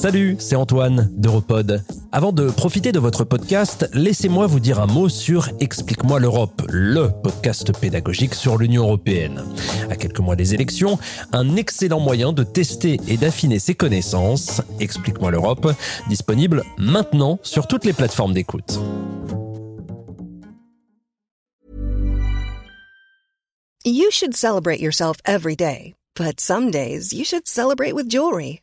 Salut, c'est Antoine d'Europod. Avant de profiter de votre podcast, laissez-moi vous dire un mot sur Explique-moi l'Europe, le podcast pédagogique sur l'Union européenne. À quelques mois des élections, un excellent moyen de tester et d'affiner ses connaissances. Explique-moi l'Europe, disponible maintenant sur toutes les plateformes d'écoute. You should celebrate yourself every day, but some days you should celebrate with jewelry.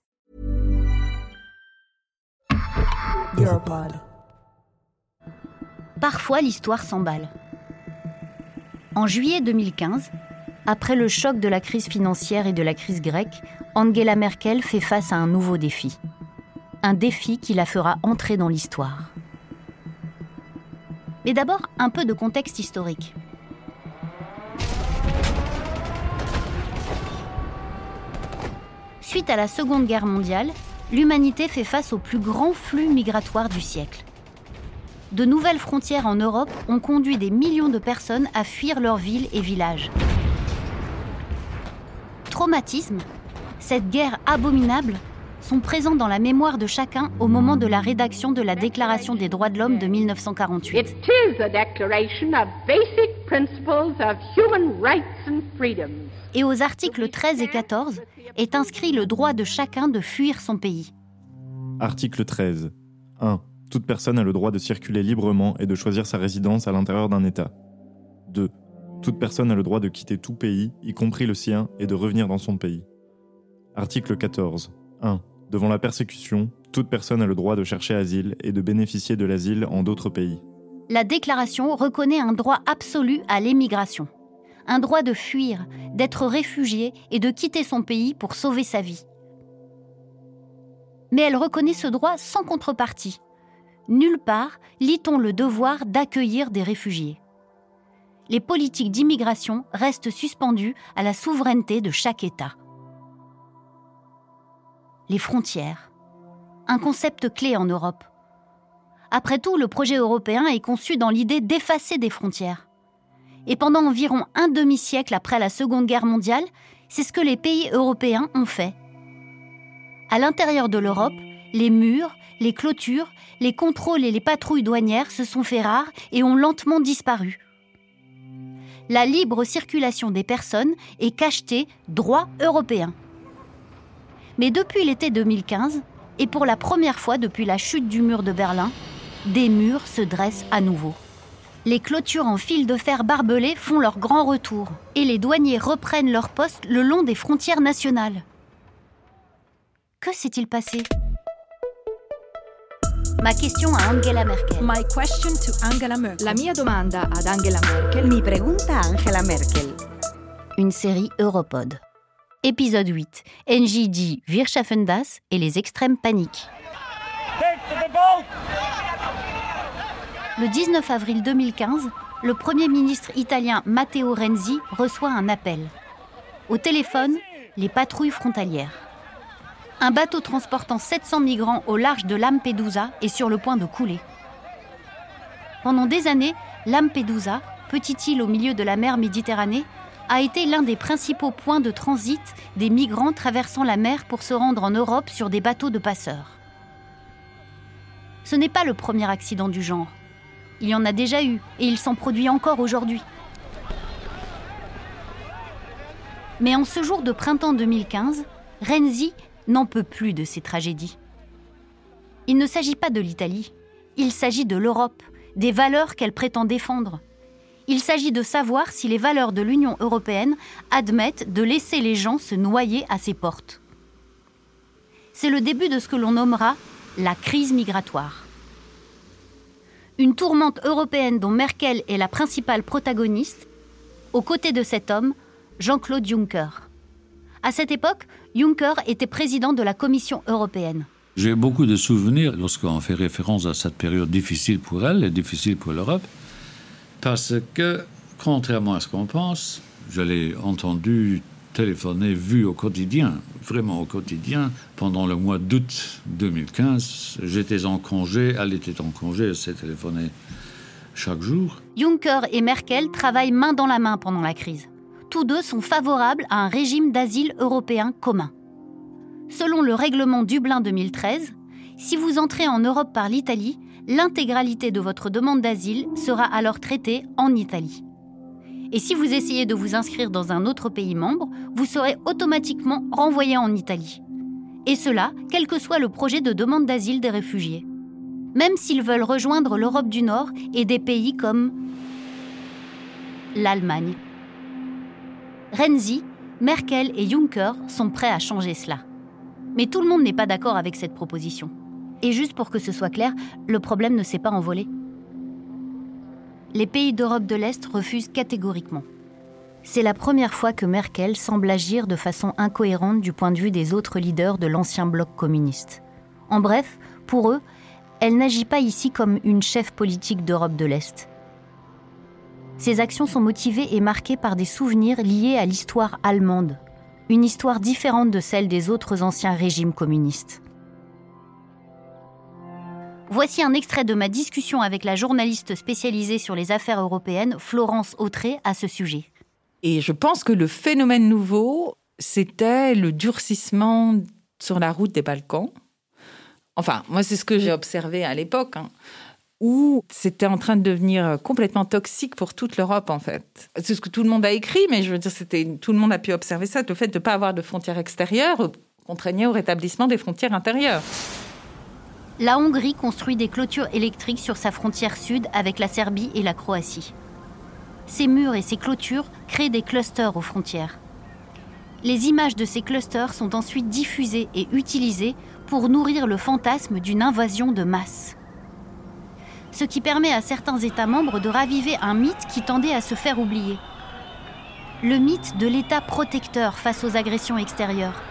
Parfois, l'histoire s'emballe. En juillet 2015, après le choc de la crise financière et de la crise grecque, Angela Merkel fait face à un nouveau défi. Un défi qui la fera entrer dans l'histoire. Mais d'abord, un peu de contexte historique. Suite à la Seconde Guerre mondiale, l'humanité fait face au plus grand flux migratoire du siècle. De nouvelles frontières en Europe ont conduit des millions de personnes à fuir leurs villes et villages. Traumatisme, cette guerre abominable, sont présents dans la mémoire de chacun au moment de la rédaction de la Déclaration des droits de l'homme de 1948. It is a declaration of basic principles of human rights and freedoms. Et aux articles 13 et 14 est inscrit le droit de chacun de fuir son pays. Article 13. 1. Toute personne a le droit de circuler librement et de choisir sa résidence à l'intérieur d'un État. 2. Toute personne a le droit de quitter tout pays, y compris le sien, et de revenir dans son pays. Article 14. 1. Devant la persécution, toute personne a le droit de chercher asile et de bénéficier de l'asile en d'autres pays. La déclaration reconnaît un droit absolu à l'émigration. Un droit de fuir, d'être réfugié et de quitter son pays pour sauver sa vie. Mais elle reconnaît ce droit sans contrepartie. Nulle part lit-on le devoir d'accueillir des réfugiés. Les politiques d'immigration restent suspendues à la souveraineté de chaque État. Les frontières. Un concept clé en Europe. Après tout, le projet européen est conçu dans l'idée d'effacer des frontières. Et pendant environ un demi-siècle après la Seconde Guerre mondiale, c'est ce que les pays européens ont fait. À l'intérieur de l'Europe, les murs, les clôtures, les contrôles et les patrouilles douanières se sont fait rares et ont lentement disparu. La libre circulation des personnes est cachetée droit européen. Mais depuis l'été 2015, et pour la première fois depuis la chute du mur de Berlin, des murs se dressent à nouveau. Les clôtures en fil de fer barbelé font leur grand retour et les douaniers reprennent leur poste le long des frontières nationales. Que s'est-il passé? Ma question à Angela Merkel. My question to Angela Merkel. La mia domanda ad Angela Merkel. Mi pregunta a Angela Merkel. Une série Europod. Épisode 8. NJ dit Wir schaffen das et les extrêmes paniques. Le 19 avril 2015, le Premier ministre italien Matteo Renzi reçoit un appel. Au téléphone, les patrouilles frontalières. Un bateau transportant 700 migrants au large de Lampedusa est sur le point de couler. Pendant des années, Lampedusa, petite île au milieu de la mer Méditerranée, a été l'un des principaux points de transit des migrants traversant la mer pour se rendre en Europe sur des bateaux de passeurs. Ce n'est pas le premier accident du genre. Il y en a déjà eu et il s'en produit encore aujourd'hui. Mais en ce jour de printemps 2015, Renzi n'en peut plus de ces tragédies. Il ne s'agit pas de l'Italie, il s'agit de l'Europe des valeurs qu'elle prétend défendre. Il s'agit de savoir si les valeurs de l'Union européenne admettent de laisser les gens se noyer à ses portes. C'est le début de ce que l'on nommera la crise migratoire. Une tourmente européenne dont Merkel est la principale protagoniste, aux côtés de cet homme, Jean-Claude Juncker. À cette époque, Juncker était président de la Commission européenne. J'ai beaucoup de souvenirs lorsqu'on fait référence à cette période difficile pour elle et difficile pour l'Europe, parce que, contrairement à ce qu'on pense, je l'ai entendu téléphoner, vu au quotidien, vraiment au quotidien, pendant le mois d'août 2015. J'étais en congé, elle était en congé, elle s'est téléphonée chaque jour. Juncker et Merkel travaillent main dans la main pendant la crise. Tous deux sont favorables à un régime d'asile européen commun. Selon le règlement Dublin 2013, si vous entrez en Europe par l'Italie, l'intégralité de votre demande d'asile sera alors traitée en Italie. Et si vous essayez de vous inscrire dans un autre pays membre, vous serez automatiquement renvoyé en Italie. Et cela, quel que soit le projet de demande d'asile des réfugiés. Même s'ils veulent rejoindre l'Europe du Nord et des pays comme l'Allemagne. Renzi, Merkel et Juncker sont prêts à changer cela. Mais tout le monde n'est pas d'accord avec cette proposition. Et juste pour que ce soit clair, le problème ne s'est pas envolé. Les pays d'Europe de l'Est refusent catégoriquement. C'est la première fois que Merkel semble agir de façon incohérente du point de vue des autres leaders de l'ancien bloc communiste. En bref, pour eux, elle n'agit pas ici comme une chef politique d'Europe de l'Est. Ses actions sont motivées et marquées par des souvenirs liés à l'histoire allemande, une histoire différente de celle des autres anciens régimes communistes. Voici un extrait de ma discussion avec la journaliste spécialisée sur les affaires européennes, Florence Autré, à ce sujet. Et je pense que le phénomène nouveau, c'était le durcissement sur la route des Balkans. Enfin, moi, c'est ce que j'ai observé à l'époque. Hein où c'était en train de devenir complètement toxique pour toute l'Europe, en fait. C'est ce que tout le monde a écrit, mais je veux dire, tout le monde a pu observer ça. Le fait de ne pas avoir de frontières extérieures contraignait au rétablissement des frontières intérieures. La Hongrie construit des clôtures électriques sur sa frontière sud avec la Serbie et la Croatie. Ces murs et ces clôtures créent des clusters aux frontières. Les images de ces clusters sont ensuite diffusées et utilisées pour nourrir le fantasme d'une invasion de masse ce qui permet à certains États membres de raviver un mythe qui tendait à se faire oublier. Le mythe de l'État protecteur face aux agressions extérieures.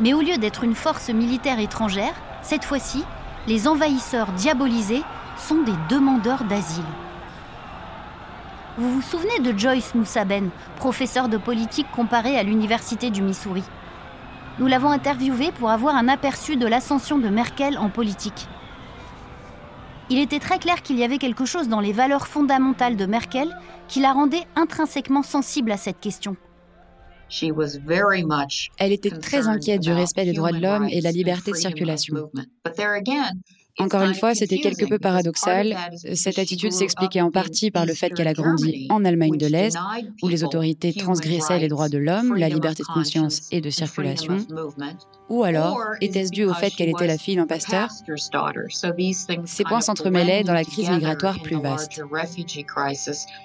Mais au lieu d'être une force militaire étrangère, cette fois-ci, les envahisseurs diabolisés sont des demandeurs d'asile. Vous vous souvenez de Joyce Moussaben, professeur de politique comparée à l'Université du Missouri? Nous l'avons interviewé pour avoir un aperçu de l'ascension de Merkel en politique il était très clair qu'il y avait quelque chose dans les valeurs fondamentales de Merkel qui la rendait intrinsèquement sensible à cette question. Elle était très inquiète du respect des droits de l'homme et de la liberté de circulation. Encore une fois, c'était quelque peu paradoxal. Cette attitude s'expliquait en partie par le fait qu'elle a grandi en Allemagne de l'Est, où les autorités transgressaient les droits de l'homme, la liberté de conscience et de circulation. Ou alors, était-ce dû au fait qu'elle était la fille d'un pasteur? Ces points s'entremêlaient dans la crise migratoire plus vaste.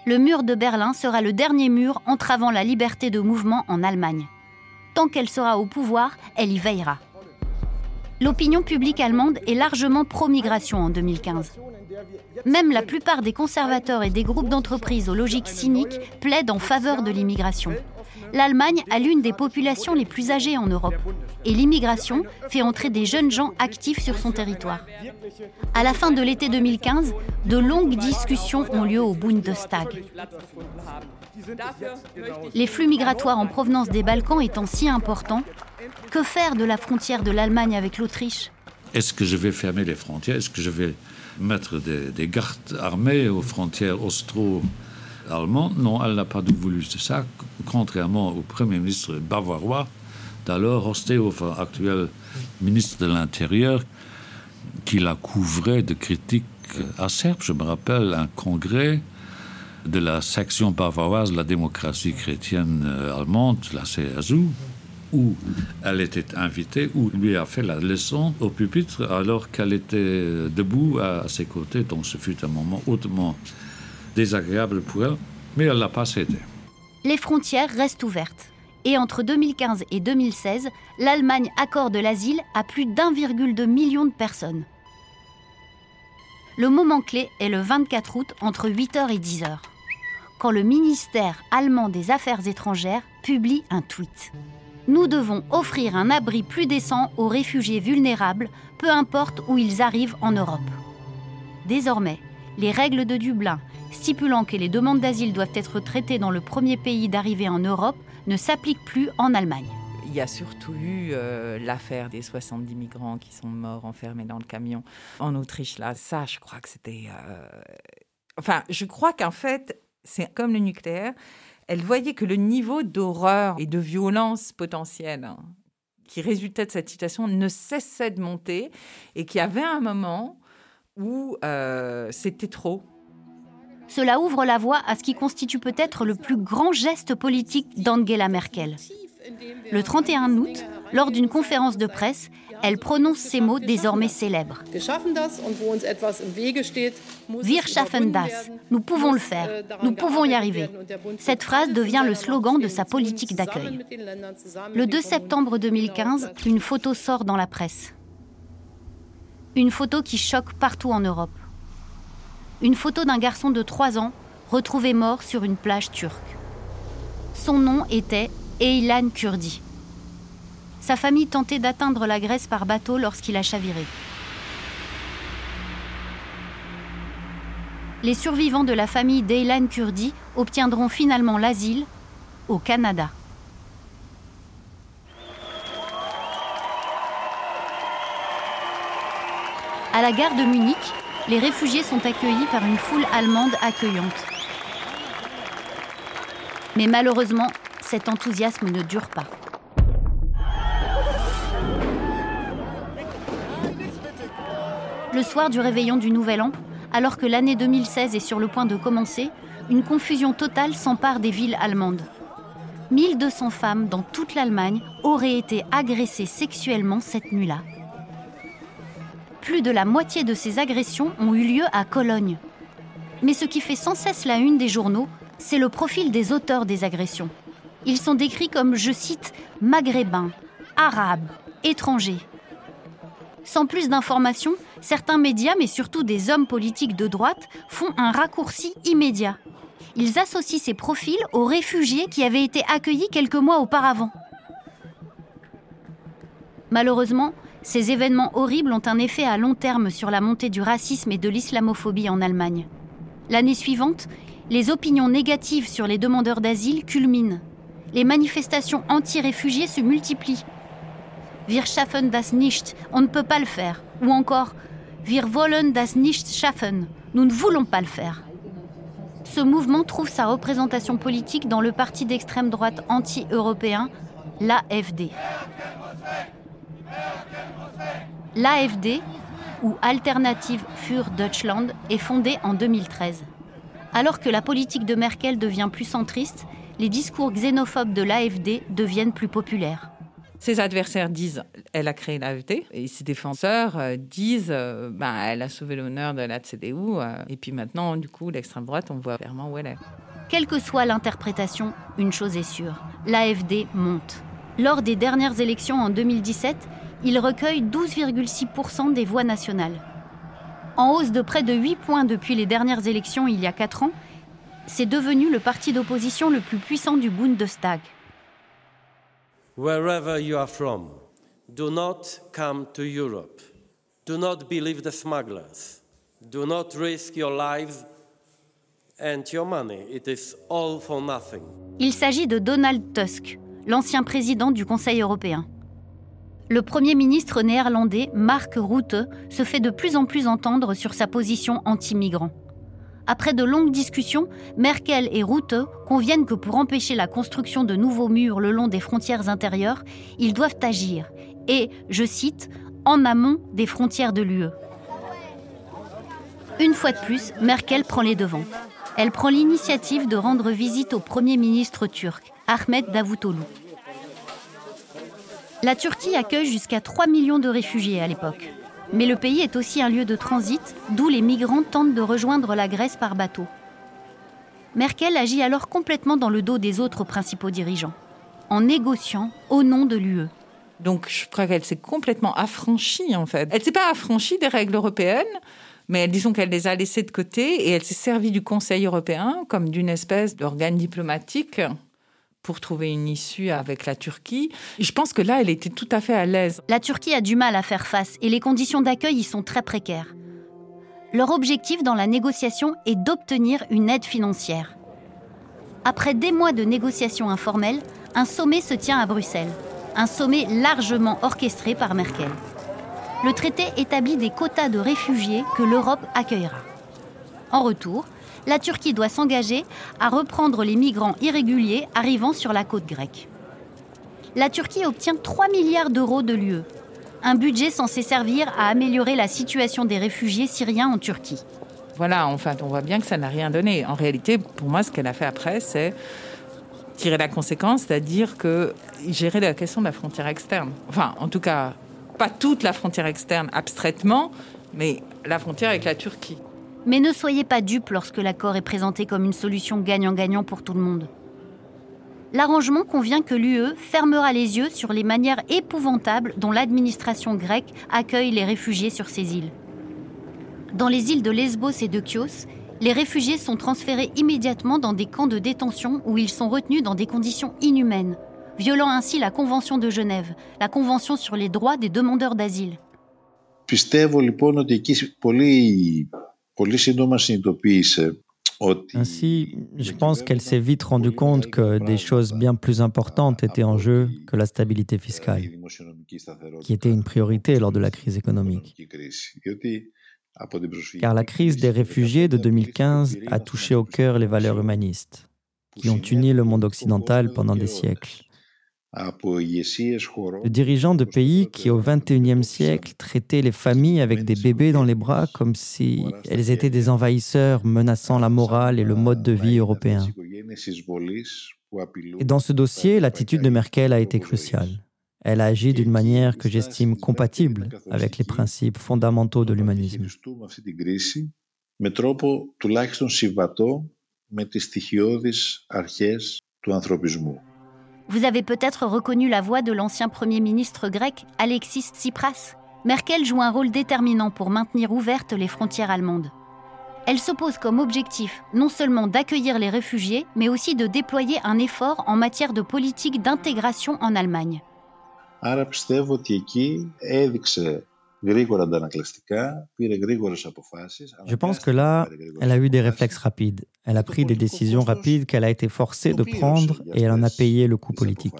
Le mur de Berlin sera le dernier mur entravant la liberté de mouvement en Allemagne. Tant qu'elle sera au pouvoir, elle y veillera. L'opinion publique allemande est largement pro-migration en 2015. Même la plupart des conservateurs et des groupes d'entreprises aux logiques cyniques plaident en faveur de l'immigration. L'Allemagne a l'une des populations les plus âgées en Europe. Et l'immigration fait entrer des jeunes gens actifs sur son territoire. À la fin de l'été 2015, de longues discussions ont lieu au Bundestag. Les flux migratoires en provenance des Balkans étant si importants, que faire de la frontière de l'Allemagne avec l'Autriche? Est-ce que je vais fermer les frontières? Est-ce que je vais mettre des, gardes armés aux frontières austro-allemandes? Non, elle n'a pas voulu ça, contrairement au Premier ministre bavarois d'alors, Horst Seehofer, actuel ministre de l'Intérieur, qui la couvrait de critiques acerbes. Je me rappelle un congrès de la section bavaroise de la démocratie chrétienne euh, allemande, la CSU, où elle était invitée, où lui a fait la leçon au pupitre alors qu'elle était debout à ses côtés. Donc ce fut un moment hautement désagréable pour elle, mais elle l'a pas cédé. Les frontières restent ouvertes. Et entre 2015 et 2016, l'Allemagne accorde l'asile à plus d'1,2 million de personnes. Le moment clé est le 24 août entre 8h et 10h, quand le ministère allemand des Affaires étrangères publie un tweet. Nous devons offrir un abri plus décent aux réfugiés vulnérables, peu importe où ils arrivent en Europe. Désormais, les règles de Dublin, stipulant que les demandes d'asile doivent être traitées dans le premier pays d'arrivée en Europe, ne s'appliquent plus en Allemagne. Il y a surtout eu euh, l'affaire des 70 migrants qui sont morts enfermés dans le camion en Autriche. Là, ça, je crois que c'était. Euh, enfin, je crois qu'en fait, c'est comme le nucléaire. Elle voyait que le niveau d'horreur et de violence potentielle hein, qui résultait de cette situation ne cessait de monter et qu'il y avait un moment où euh, c'était trop. Cela ouvre la voie à ce qui constitue peut-être le plus grand geste politique d'Angela Merkel. Le 31 août, lors d'une conférence de presse, elle prononce ces mots désormais célèbres. Wir schaffen das. Nous pouvons le faire. Nous pouvons y arriver. Cette phrase devient le slogan de sa politique d'accueil. Le 2 septembre 2015, une photo sort dans la presse. Une photo qui choque partout en Europe. Une photo d'un garçon de 3 ans retrouvé mort sur une plage turque. Son nom était Eylan Kurdi. Sa famille tentait d'atteindre la Grèce par bateau lorsqu'il a chaviré. Les survivants de la famille d'Eylan Kurdi obtiendront finalement l'asile au Canada. À la gare de Munich, les réfugiés sont accueillis par une foule allemande accueillante. Mais malheureusement, cet enthousiasme ne dure pas. Le soir du réveillon du Nouvel An, alors que l'année 2016 est sur le point de commencer, une confusion totale s'empare des villes allemandes. 1200 femmes dans toute l'Allemagne auraient été agressées sexuellement cette nuit-là. Plus de la moitié de ces agressions ont eu lieu à Cologne. Mais ce qui fait sans cesse la une des journaux, c'est le profil des auteurs des agressions. Ils sont décrits comme, je cite, maghrébins, arabes, étrangers. Sans plus d'informations, certains médias, mais surtout des hommes politiques de droite, font un raccourci immédiat. Ils associent ces profils aux réfugiés qui avaient été accueillis quelques mois auparavant. Malheureusement, ces événements horribles ont un effet à long terme sur la montée du racisme et de l'islamophobie en Allemagne. L'année suivante, les opinions négatives sur les demandeurs d'asile culminent. Les manifestations anti-réfugiés se multiplient. Wir schaffen das nicht, on ne peut pas le faire. Ou encore, Wir wollen das nicht schaffen, nous ne voulons pas le faire. Ce mouvement trouve sa représentation politique dans le parti d'extrême droite anti-européen, l'AFD. L'AFD, ou Alternative für Deutschland, est fondée en 2013. Alors que la politique de Merkel devient plus centriste, les discours xénophobes de l'AFD deviennent plus populaires. Ses adversaires disent elle a créé l'AFD et ses défenseurs euh, disent euh, ben, elle a sauvé l'honneur de la CDU euh, et puis maintenant du coup l'extrême droite on voit clairement où elle est. Quelle que soit l'interprétation, une chose est sûre, l'AFD monte. Lors des dernières élections en 2017, il recueille 12,6% des voix nationales. En hausse de près de 8 points depuis les dernières élections il y a 4 ans, c'est devenu le parti d'opposition le plus puissant du Bundestag. Wherever you are from, do not come to Europe. Do not believe the smugglers. Do not risk your lives and your money. It is all for nothing. Il s'agit de Donald Tusk, l'ancien président du Conseil européen. Le Premier ministre néerlandais Mark Rutte se fait de plus en plus entendre sur sa position anti-migrant. Après de longues discussions, Merkel et Rutte conviennent que pour empêcher la construction de nouveaux murs le long des frontières intérieures, ils doivent agir, et, je cite, en amont des frontières de l'UE. Une fois de plus, Merkel prend les devants. Elle prend l'initiative de rendre visite au Premier ministre turc, Ahmed Davutoglu. La Turquie accueille jusqu'à 3 millions de réfugiés à l'époque. Mais le pays est aussi un lieu de transit, d'où les migrants tentent de rejoindre la Grèce par bateau. Merkel agit alors complètement dans le dos des autres principaux dirigeants, en négociant au nom de l'UE. Donc je crois qu'elle s'est complètement affranchie en fait. Elle s'est pas affranchie des règles européennes, mais disons qu'elle les a laissées de côté et elle s'est servie du Conseil européen comme d'une espèce d'organe diplomatique pour trouver une issue avec la Turquie. Je pense que là, elle était tout à fait à l'aise. La Turquie a du mal à faire face et les conditions d'accueil y sont très précaires. Leur objectif dans la négociation est d'obtenir une aide financière. Après des mois de négociations informelles, un sommet se tient à Bruxelles. Un sommet largement orchestré par Merkel. Le traité établit des quotas de réfugiés que l'Europe accueillera. En retour, la Turquie doit s'engager à reprendre les migrants irréguliers arrivant sur la côte grecque. La Turquie obtient 3 milliards d'euros de l'UE, un budget censé servir à améliorer la situation des réfugiés syriens en Turquie. Voilà, en fait, on voit bien que ça n'a rien donné. En réalité, pour moi, ce qu'elle a fait après, c'est tirer la conséquence, c'est-à-dire que gérer la question de la frontière externe. Enfin, en tout cas, pas toute la frontière externe abstraitement, mais la frontière avec la Turquie. Mais ne soyez pas dupes lorsque l'accord est présenté comme une solution gagnant-gagnant pour tout le monde. L'arrangement convient que l'UE fermera les yeux sur les manières épouvantables dont l'administration grecque accueille les réfugiés sur ces îles. Dans les îles de Lesbos et de Chios, les réfugiés sont transférés immédiatement dans des camps de détention où ils sont retenus dans des conditions inhumaines, violant ainsi la Convention de Genève, la Convention sur les droits des demandeurs d'asile. Ainsi, je pense qu'elle s'est vite rendue compte que des choses bien plus importantes étaient en jeu que la stabilité fiscale, qui était une priorité lors de la crise économique. Car la crise des réfugiés de 2015 a touché au cœur les valeurs humanistes, qui ont uni le monde occidental pendant des siècles. Le dirigeants de pays qui, au XXIe siècle, traitaient les familles avec des bébés dans les bras comme si elles étaient des envahisseurs menaçant la morale et le mode de vie européen. Et dans ce dossier, l'attitude de Merkel a été cruciale. Elle a agi d'une manière que j'estime compatible avec les principes fondamentaux de l'humanisme. Vous avez peut-être reconnu la voix de l'ancien Premier ministre grec Alexis Tsipras. Merkel joue un rôle déterminant pour maintenir ouvertes les frontières allemandes. Elle s'oppose comme objectif non seulement d'accueillir les réfugiés, mais aussi de déployer un effort en matière de politique d'intégration en Allemagne. Je pense que là, elle a eu des réflexes rapides. Elle a pris des décisions rapides qu'elle a été forcée de prendre et elle en a payé le coût politique.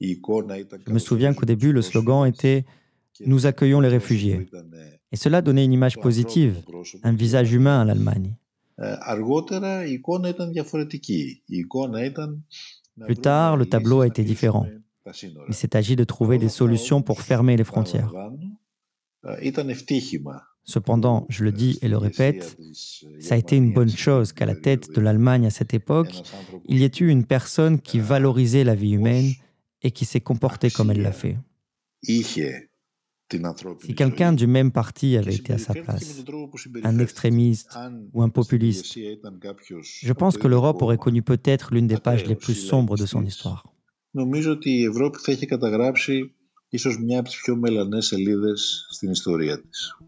Je me souviens qu'au début, le slogan était Nous accueillons les réfugiés. Et cela donnait une image positive, un visage humain à l'Allemagne. Plus tard, le tableau a été différent. Il s'est agi de trouver des solutions pour fermer les frontières. Cependant, je le dis et le répète, ça a été une bonne chose qu'à la tête de l'Allemagne à cette époque, il y ait eu une personne qui valorisait la vie humaine et qui s'est comportée comme elle l'a fait. Si quelqu'un du même parti avait été à sa place, un extrémiste ou un populiste, je pense que l'Europe aurait connu peut-être l'une des pages les plus sombres de son histoire.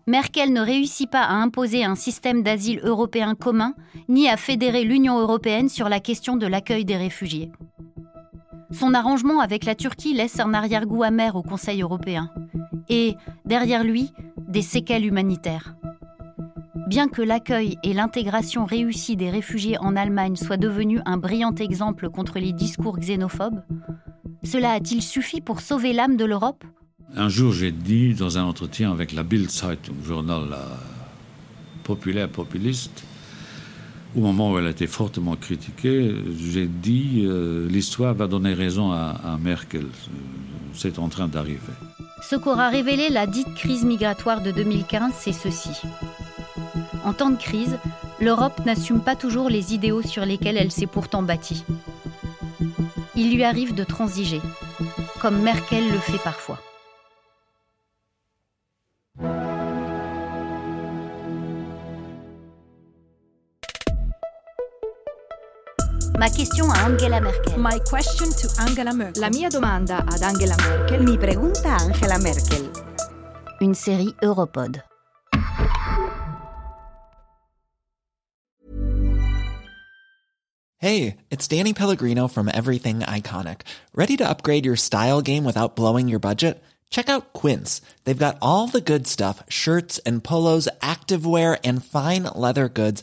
Merkel ne réussit pas à imposer un système d'asile européen commun, ni à fédérer l'Union européenne sur la question de l'accueil des réfugiés. Son arrangement avec la Turquie laisse un arrière-goût amer au Conseil européen. Et, derrière lui, des séquelles humanitaires. Bien que l'accueil et l'intégration réussie des réfugiés en Allemagne soient devenus un brillant exemple contre les discours xénophobes, cela a-t-il suffi pour sauver l'âme de l'Europe? Un jour, j'ai dit dans un entretien avec la Bild Zeitung, journal euh, populaire populiste, au moment où elle a été fortement critiquée, j'ai dit euh, l'histoire va donner raison à, Merkel. C'est en train d'arriver. Ce qu'aura révélé la dite crise migratoire de 2015, c'est ceci. En temps de crise, l'Europe n'assume pas toujours les idéaux sur lesquels elle s'est pourtant bâtie. Il lui arrive de transiger, comme Merkel le fait parfois. Ma question à Angela Merkel. My question to Angela Merkel. La mia domanda ad Angela Merkel. Mi pregunta a Angela Merkel. Une série Europod. Hey, it's Danny Pellegrino from Everything Iconic. Ready to upgrade your style game without blowing your budget? Check out Quince. They've got all the good stuff shirts and polos, activewear, and fine leather goods,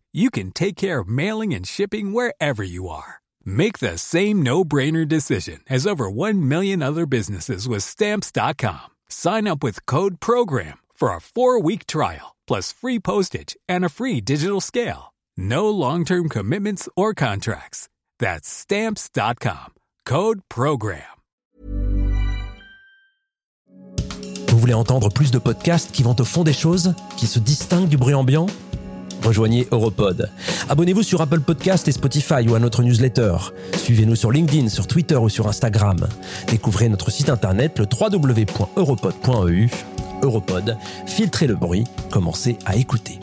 you can take care of mailing and shipping wherever you are. Make the same no-brainer decision as over 1 million other businesses with stamps.com. Sign up with code program for a 4-week trial plus free postage and a free digital scale. No long-term commitments or contracts. That's stamps.com. Code program. Vous voulez entendre plus de podcasts qui vont au fond des choses, qui se distinguent du bruit ambiant rejoignez Europod. Abonnez-vous sur Apple Podcast et Spotify ou à notre newsletter. Suivez-nous sur LinkedIn, sur Twitter ou sur Instagram. Découvrez notre site internet le www.europod.eu. Europod, filtrez le bruit, commencez à écouter.